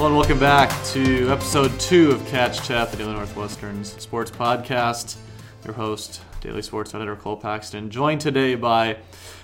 Hello and welcome back to episode two of Cats Chat, the Daily Northwestern's sports podcast. Your host, Daily Sports editor Cole Paxton, joined today by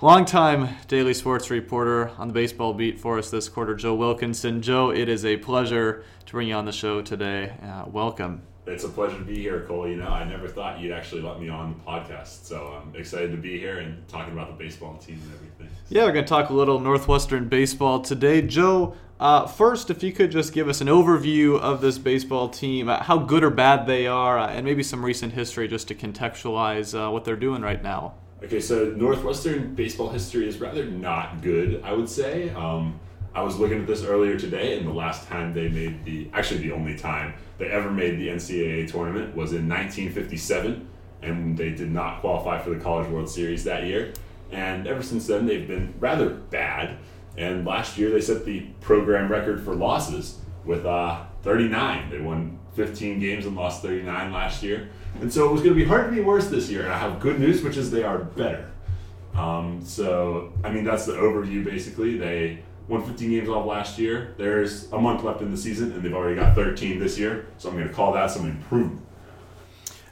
longtime Daily Sports reporter on the baseball beat for us this quarter, Joe Wilkinson. Joe, it is a pleasure to bring you on the show today. Uh, welcome. It's a pleasure to be here, Cole. You know, I never thought you'd actually let me on the podcast, so I'm excited to be here and talking about the baseball team and everything. Yeah, we're going to talk a little Northwestern baseball today. Joe, uh, first, if you could just give us an overview of this baseball team, uh, how good or bad they are, uh, and maybe some recent history just to contextualize uh, what they're doing right now. Okay, so Northwestern baseball history is rather not good, I would say. Um, I was looking at this earlier today, and the last time they made the, actually the only time they ever made the NCAA tournament was in 1957, and they did not qualify for the College World Series that year. And ever since then, they've been rather bad. And last year, they set the program record for losses with uh, 39. They won 15 games and lost 39 last year. And so it was going to be hard to be worse this year. And I have good news, which is they are better. Um, so, I mean, that's the overview basically. They won 15 games off last year. There's a month left in the season, and they've already got 13 this year. So I'm going to call that some improvement.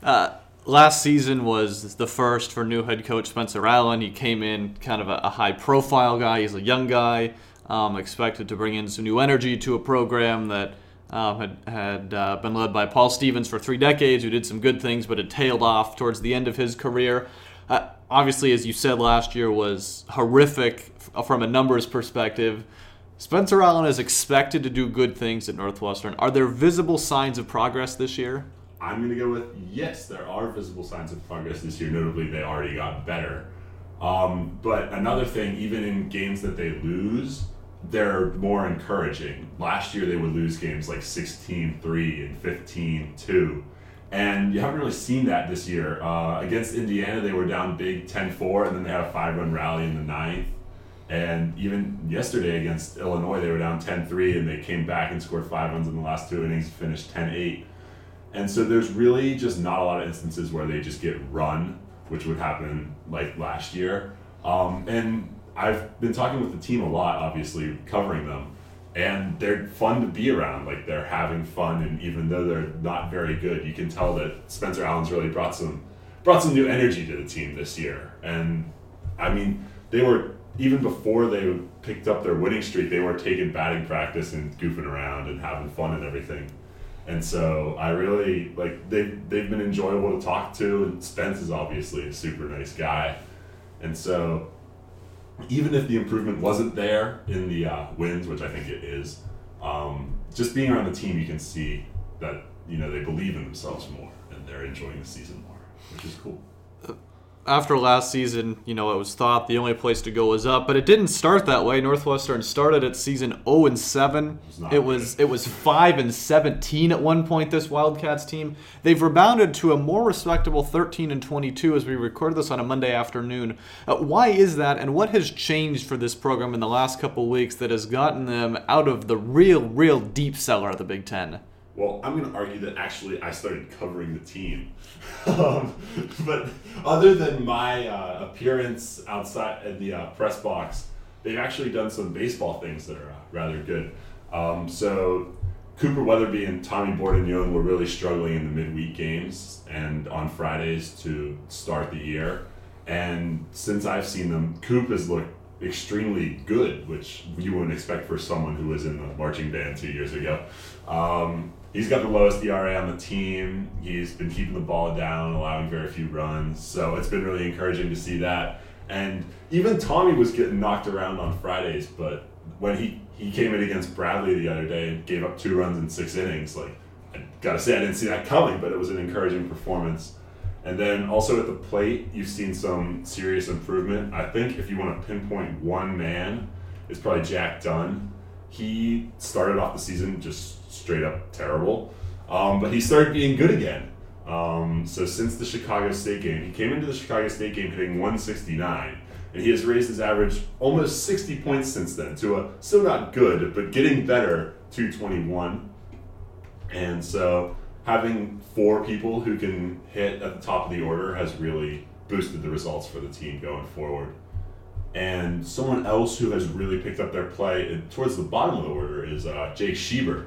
Uh, last season was the first for new head coach Spencer Allen. He came in kind of a, a high profile guy. He's a young guy, um, expected to bring in some new energy to a program that um, had, had uh, been led by Paul Stevens for three decades, who did some good things, but had tailed off towards the end of his career. Uh, obviously, as you said last year, was horrific from a numbers perspective. Spencer Allen is expected to do good things at Northwestern. Are there visible signs of progress this year? I'm going to go with yes, there are visible signs of progress this year. Notably, they already got better. Um, but another thing, even in games that they lose, they're more encouraging. Last year, they would lose games like 16 3 and 15 2. And you haven't really seen that this year. Uh, against Indiana, they were down big 10 4, and then they had a five run rally in the ninth. And even yesterday against Illinois, they were down 10 3, and they came back and scored five runs in the last two innings, finished 10 8. And so there's really just not a lot of instances where they just get run, which would happen like last year. Um, and I've been talking with the team a lot, obviously, covering them. And they're fun to be around. Like they're having fun, and even though they're not very good, you can tell that Spencer Allen's really brought some brought some new energy to the team this year. And I mean, they were even before they picked up their winning streak, they were taking batting practice and goofing around and having fun and everything. And so I really like they've they've been enjoyable to talk to, and Spence is obviously a super nice guy, and so even if the improvement wasn't there in the uh, wins, which I think it is, um, just being around the team, you can see that you know they believe in themselves more and they're enjoying the season more, which is cool after last season, you know, it was thought the only place to go was up, but it didn't start that way. Northwestern started its season 0 and 7. It was it was 5 and 17 at one point this Wildcats team. They've rebounded to a more respectable 13 and 22 as we record this on a Monday afternoon. Uh, why is that and what has changed for this program in the last couple weeks that has gotten them out of the real real deep cellar of the Big 10? Well, I'm going to argue that actually I started covering the team. um, but other than my uh, appearance outside at the uh, press box, they've actually done some baseball things that are uh, rather good. Um, so Cooper Wetherbee and Tommy Bordignon were really struggling in the midweek games and on Fridays to start the year. And since I've seen them, Coop has looked extremely good, which you wouldn't expect for someone who was in the marching band two years ago. Um, he's got the lowest ERA on the team. He's been keeping the ball down, allowing very few runs. So it's been really encouraging to see that. And even Tommy was getting knocked around on Fridays, but when he, he came in against Bradley the other day and gave up two runs in six innings, like I gotta say I didn't see that coming, but it was an encouraging performance. And then also at the plate, you've seen some serious improvement. I think if you want to pinpoint one man, it's probably Jack Dunn. He started off the season just straight up terrible. Um, but he started being good again. Um, so since the Chicago State game, he came into the Chicago State game hitting 169, and he has raised his average almost 60 points since then to a still not good, but getting better 221. And so having four people who can hit at the top of the order has really boosted the results for the team going forward. And someone else who has really picked up their play towards the bottom of the order is uh, Jake Schieber,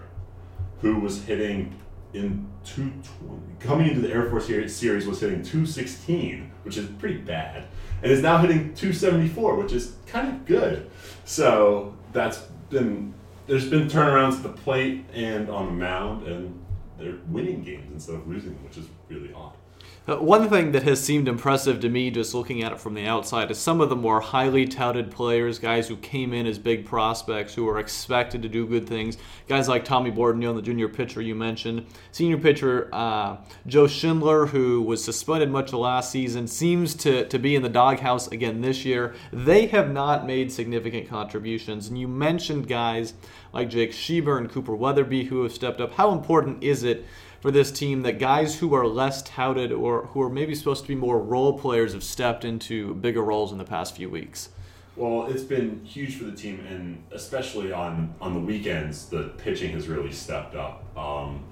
who was hitting in 220. Coming into the Air Force series was hitting 216, which is pretty bad, and is now hitting 274, which is kind of good. So that's been there's been turnarounds at the plate and on the mound, and they're winning games instead of losing, them, which is really odd. Uh, one thing that has seemed impressive to me just looking at it from the outside is some of the more highly touted players, guys who came in as big prospects, who were expected to do good things. Guys like Tommy Bordignon, the junior pitcher you mentioned. Senior pitcher uh, Joe Schindler, who was suspended much of last season, seems to, to be in the doghouse again this year. They have not made significant contributions. And you mentioned guys like Jake Schieber and Cooper Wetherbee who have stepped up. How important is it? For this team that guys who are less touted or who are maybe supposed to be more role players have stepped into bigger roles in the past few weeks? Well, it's been huge for the team, and especially on on the weekends, the pitching has really stepped up. Um,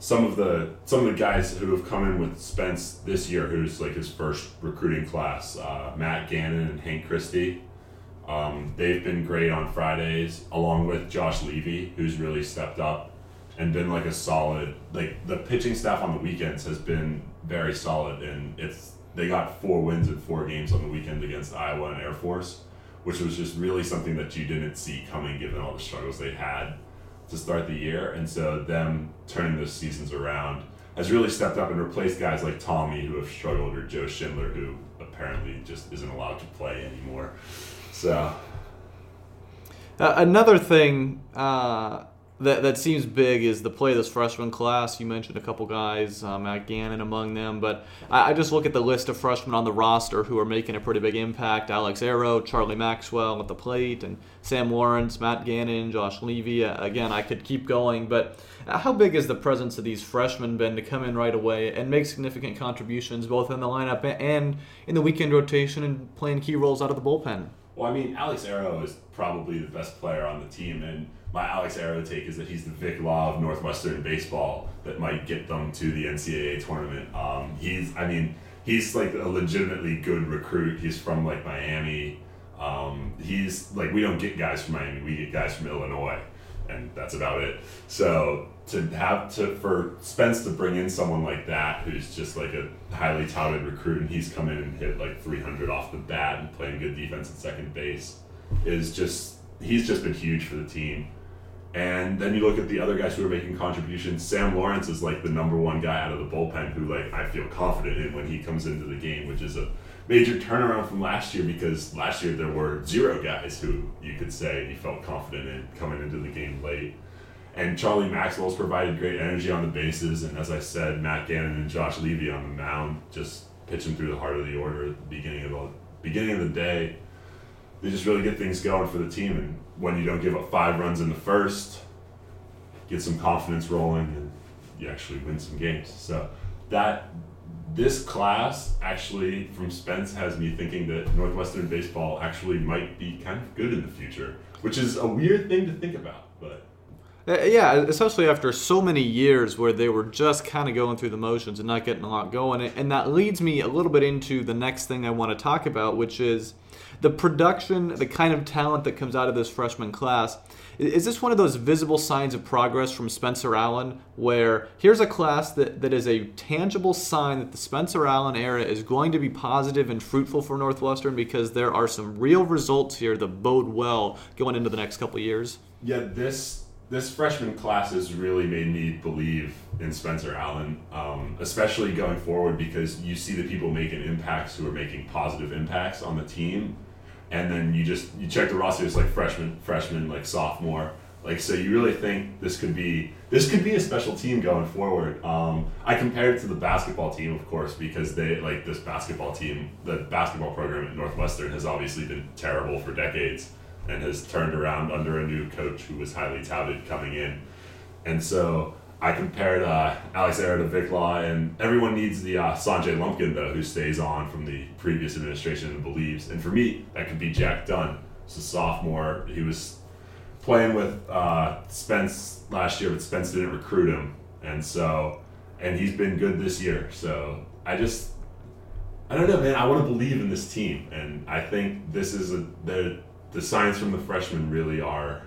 some of the some of the guys who have come in with Spence this year, who's like his first recruiting class, uh, Matt Gannon and Hank Christie. Um, they've been great on Fridays, along with Josh Levy, who's really stepped up and been like a solid like the pitching staff on the weekends has been very solid and it's they got four wins in four games on the weekend against Iowa and Air Force, which was just really something that you didn't see coming given all the struggles they had to start the year. And so them turning those seasons around has really stepped up and replaced guys like Tommy who have struggled or Joe Schindler who apparently just isn't allowed to play anymore. So uh, another thing uh, that that seems big is the play of this freshman class. You mentioned a couple guys, uh, Matt Gannon among them, but I, I, just look at the list of freshmen on the roster who are making a pretty big impact. Alex Erro, Charlie Maxwell at the plate, and Sam Lawrence, Matt Gannon, Josh Levy. Uh, again, I could keep going, but how big has the presence of these freshmen been to come in right away and make significant contributions both in the lineup and in the weekend rotation and playing key roles out of the bullpen? Well, I mean, Alex Erro is probably the best player on the team, and my Alex Erro take is that he's the Vic Law of Northwestern baseball that might get them to the NCAA tournament. Um, he's, I mean, he's like a legitimately good recruit. He's from like Miami. Um, he's like we don't get guys from Miami. We get guys from Illinois, and that's about it. So to have to for Spence to bring in someone like that who's just like a highly touted recruit and he's come in and hit like 300 off the bat and playing good defense at second base is just he's just been huge for the team. And then you look at the other guys who are making contributions. Sam Lawrence is like the number one guy out of the bullpen who like I feel confident in when he comes into the game, which is a major turnaround from last year because last year there were zero guys who you could say you felt confident in coming into the game late. And Charlie Maxwell's provided great energy on the bases, and as I said, Matt Gannon and Josh Levy on the mound just pitching through the heart of the order at the beginning of the beginning of the day they just really get things going for the team. And when you don't give up five runs in the first, get some confidence rolling, and you actually win some games. So that this class actually from Spence has me thinking that Northwestern baseball actually might be kind of good in the future, which is a weird thing to think about, but. Uh, yeah, especially after so many years where they were just kind of going through the motions and not getting a lot going. And that leads me a little bit into the next thing I want to talk about, which is the production, the kind of talent that comes out of this freshman class. Is this one of those visible signs of progress from Spencer Allen where here's a class that, that is a tangible sign that the Spencer Allen era is going to be positive and fruitful for Northwestern because there are some real results here that bode well going into the next couple years? Yeah, this this freshman class has really made me believe in Spencer Allen, um, especially going forward because you see the people making impacts who are making positive impacts on the team and then you just you check the roster. It's like freshman, freshman, like sophomore. Like so, you really think this could be this could be a special team going forward. Um, I compared it to the basketball team, of course, because they like this basketball team. The basketball program at Northwestern has obviously been terrible for decades, and has turned around under a new coach who was highly touted coming in. And so I compared uh, Alex Erro to Vic Law, and everyone needs the uh, Sanjay Lumpkin though, who stays on from the previous administration and believes. And for me, that could be Jack Dunn. He's a sophomore. He was playing with uh, Spence last year, but Spence didn't recruit him, and so and he's been good this year. So I just I don't know, man. I want to believe in this team, and I think this is a the the signs from the freshmen really are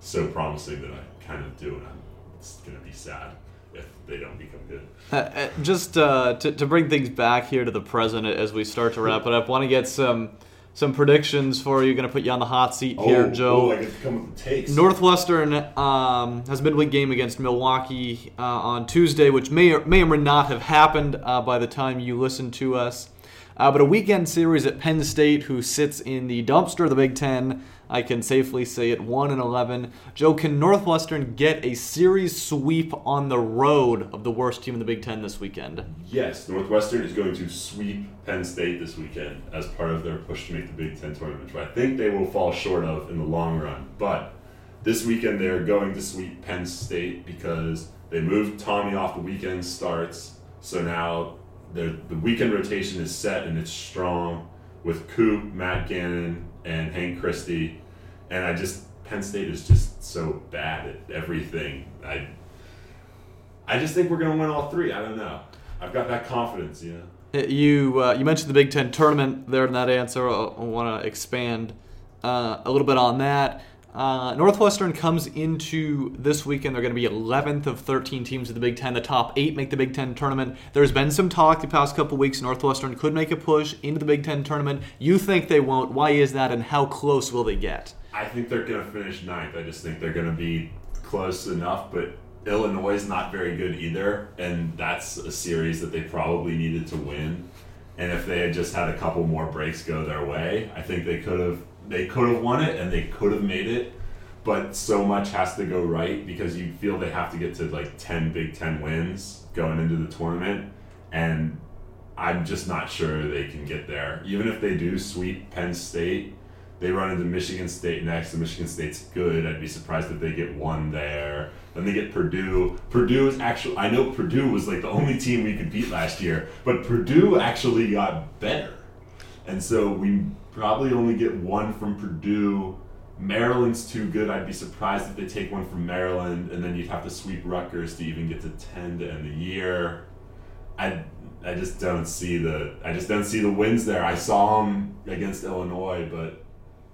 so promising that I kind of do, and I'm it's gonna be sad if they don't become good. Uh, uh, just uh, to, to bring things back here to the present as we start to wrap it up, want to get some some predictions for you. Going to put you on the hot seat here, Joe. Oh, I get to come with the takes. Northwestern um, has a midweek game against Milwaukee uh, on Tuesday, which may or may or may not have happened uh, by the time you listen to us. Uh, but a weekend series at Penn State, who sits in the dumpster of the Big Ten. I can safely say at 1 and 11. Joe, can Northwestern get a series sweep on the road of the worst team in the Big Ten this weekend? Yes, Northwestern is going to sweep Penn State this weekend as part of their push to make the Big Ten tournament, which I think they will fall short of in the long run. But this weekend they're going to sweep Penn State because they moved Tommy off the weekend starts. So now the the weekend rotation is set and it's strong with Coop, Matt Gannon, and Hank Christie and I just Penn State is just so bad at everything. I I just think we're gonna win all three. I don't know. I've got that confidence, you know. You uh, you mentioned the Big Ten tournament there in that answer. I, I want to expand uh, a little bit on that. Uh, Northwestern comes into this weekend. They're going to be 11th of 13 teams in the Big Ten. The top eight make the Big Ten tournament. There's been some talk the past couple weeks. Northwestern could make a push into the Big Ten tournament. You think they won't? Why is that, and how close will they get? I think they're going to finish ninth. I just think they're going to be close enough, but Illinois is not very good either, and that's a series that they probably needed to win. And if they had just had a couple more breaks go their way, I think they could have they could have won it and they could have made it. But so much has to go right because you feel they have to get to like ten Big Ten wins going into the tournament, and I'm just not sure they can get there. Even if they do sweep Penn State, they run into Michigan State next, and Michigan State's good. I'd be surprised if they get one there. Then they get Purdue. Purdue is actually, I know Purdue was like the only team we could beat last year, but Purdue actually got better. And so we probably only get one from Purdue. Maryland's too good. I'd be surprised if they take one from Maryland, and then you'd have to sweep Rutgers to even get to 10 to end the year. I I just don't see the I just don't see the wins there. I saw them against Illinois, but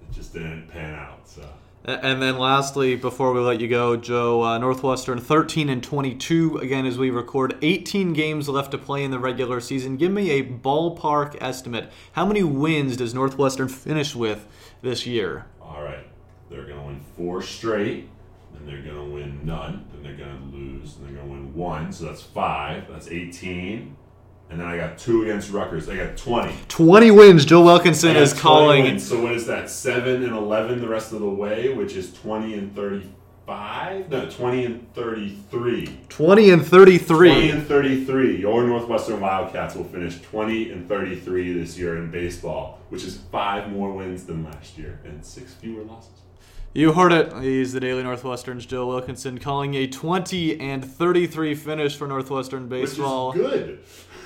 it just didn't pan out. So. And then lastly, before we let you go, Joe, uh, Northwestern 13 and 22 again as we record 18 games left to play in the regular season. Give me a ballpark estimate. How many wins does Northwestern finish with this year? All right. They're going to win four straight, then they're going to win none, then they're going to lose, and they're going to win one. So that's five. That's 18. And then I got two against Rutgers. I got 20. 20 wins. Joe Wilkinson is calling. Wins. So what is that? 7 and 11 the rest of the way, which is 20 and 35? No, 20 and 33. 20 and 33. 20 and 33. Your Northwestern Wildcats will finish 20 and 33 this year in baseball, which is five more wins than last year and six fewer losses. You heard it. He's the Daily Northwestern's Joe Wilkinson calling a 20 and 33 finish for Northwestern baseball. Which is good.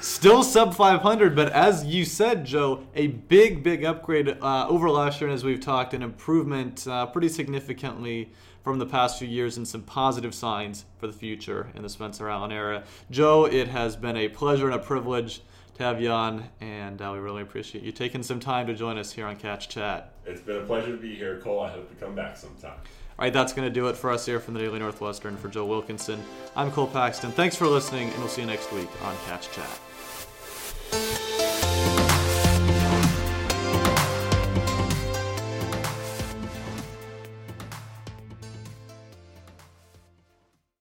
Still sub 500, but as you said, Joe, a big, big upgrade uh, over last year, and as we've talked, an improvement uh, pretty significantly from the past few years and some positive signs for the future in the Spencer Allen era. Joe, it has been a pleasure and a privilege to have you on, and uh, we really appreciate you taking some time to join us here on Cats Chat. It's been a pleasure to be here, Cole. I hope to come back sometime. All right, that's going to do it for us here from the Daily Northwestern. For Joe Wilkinson, I'm Cole Paxton. Thanks for listening, and we'll see you next week on Cats Chat.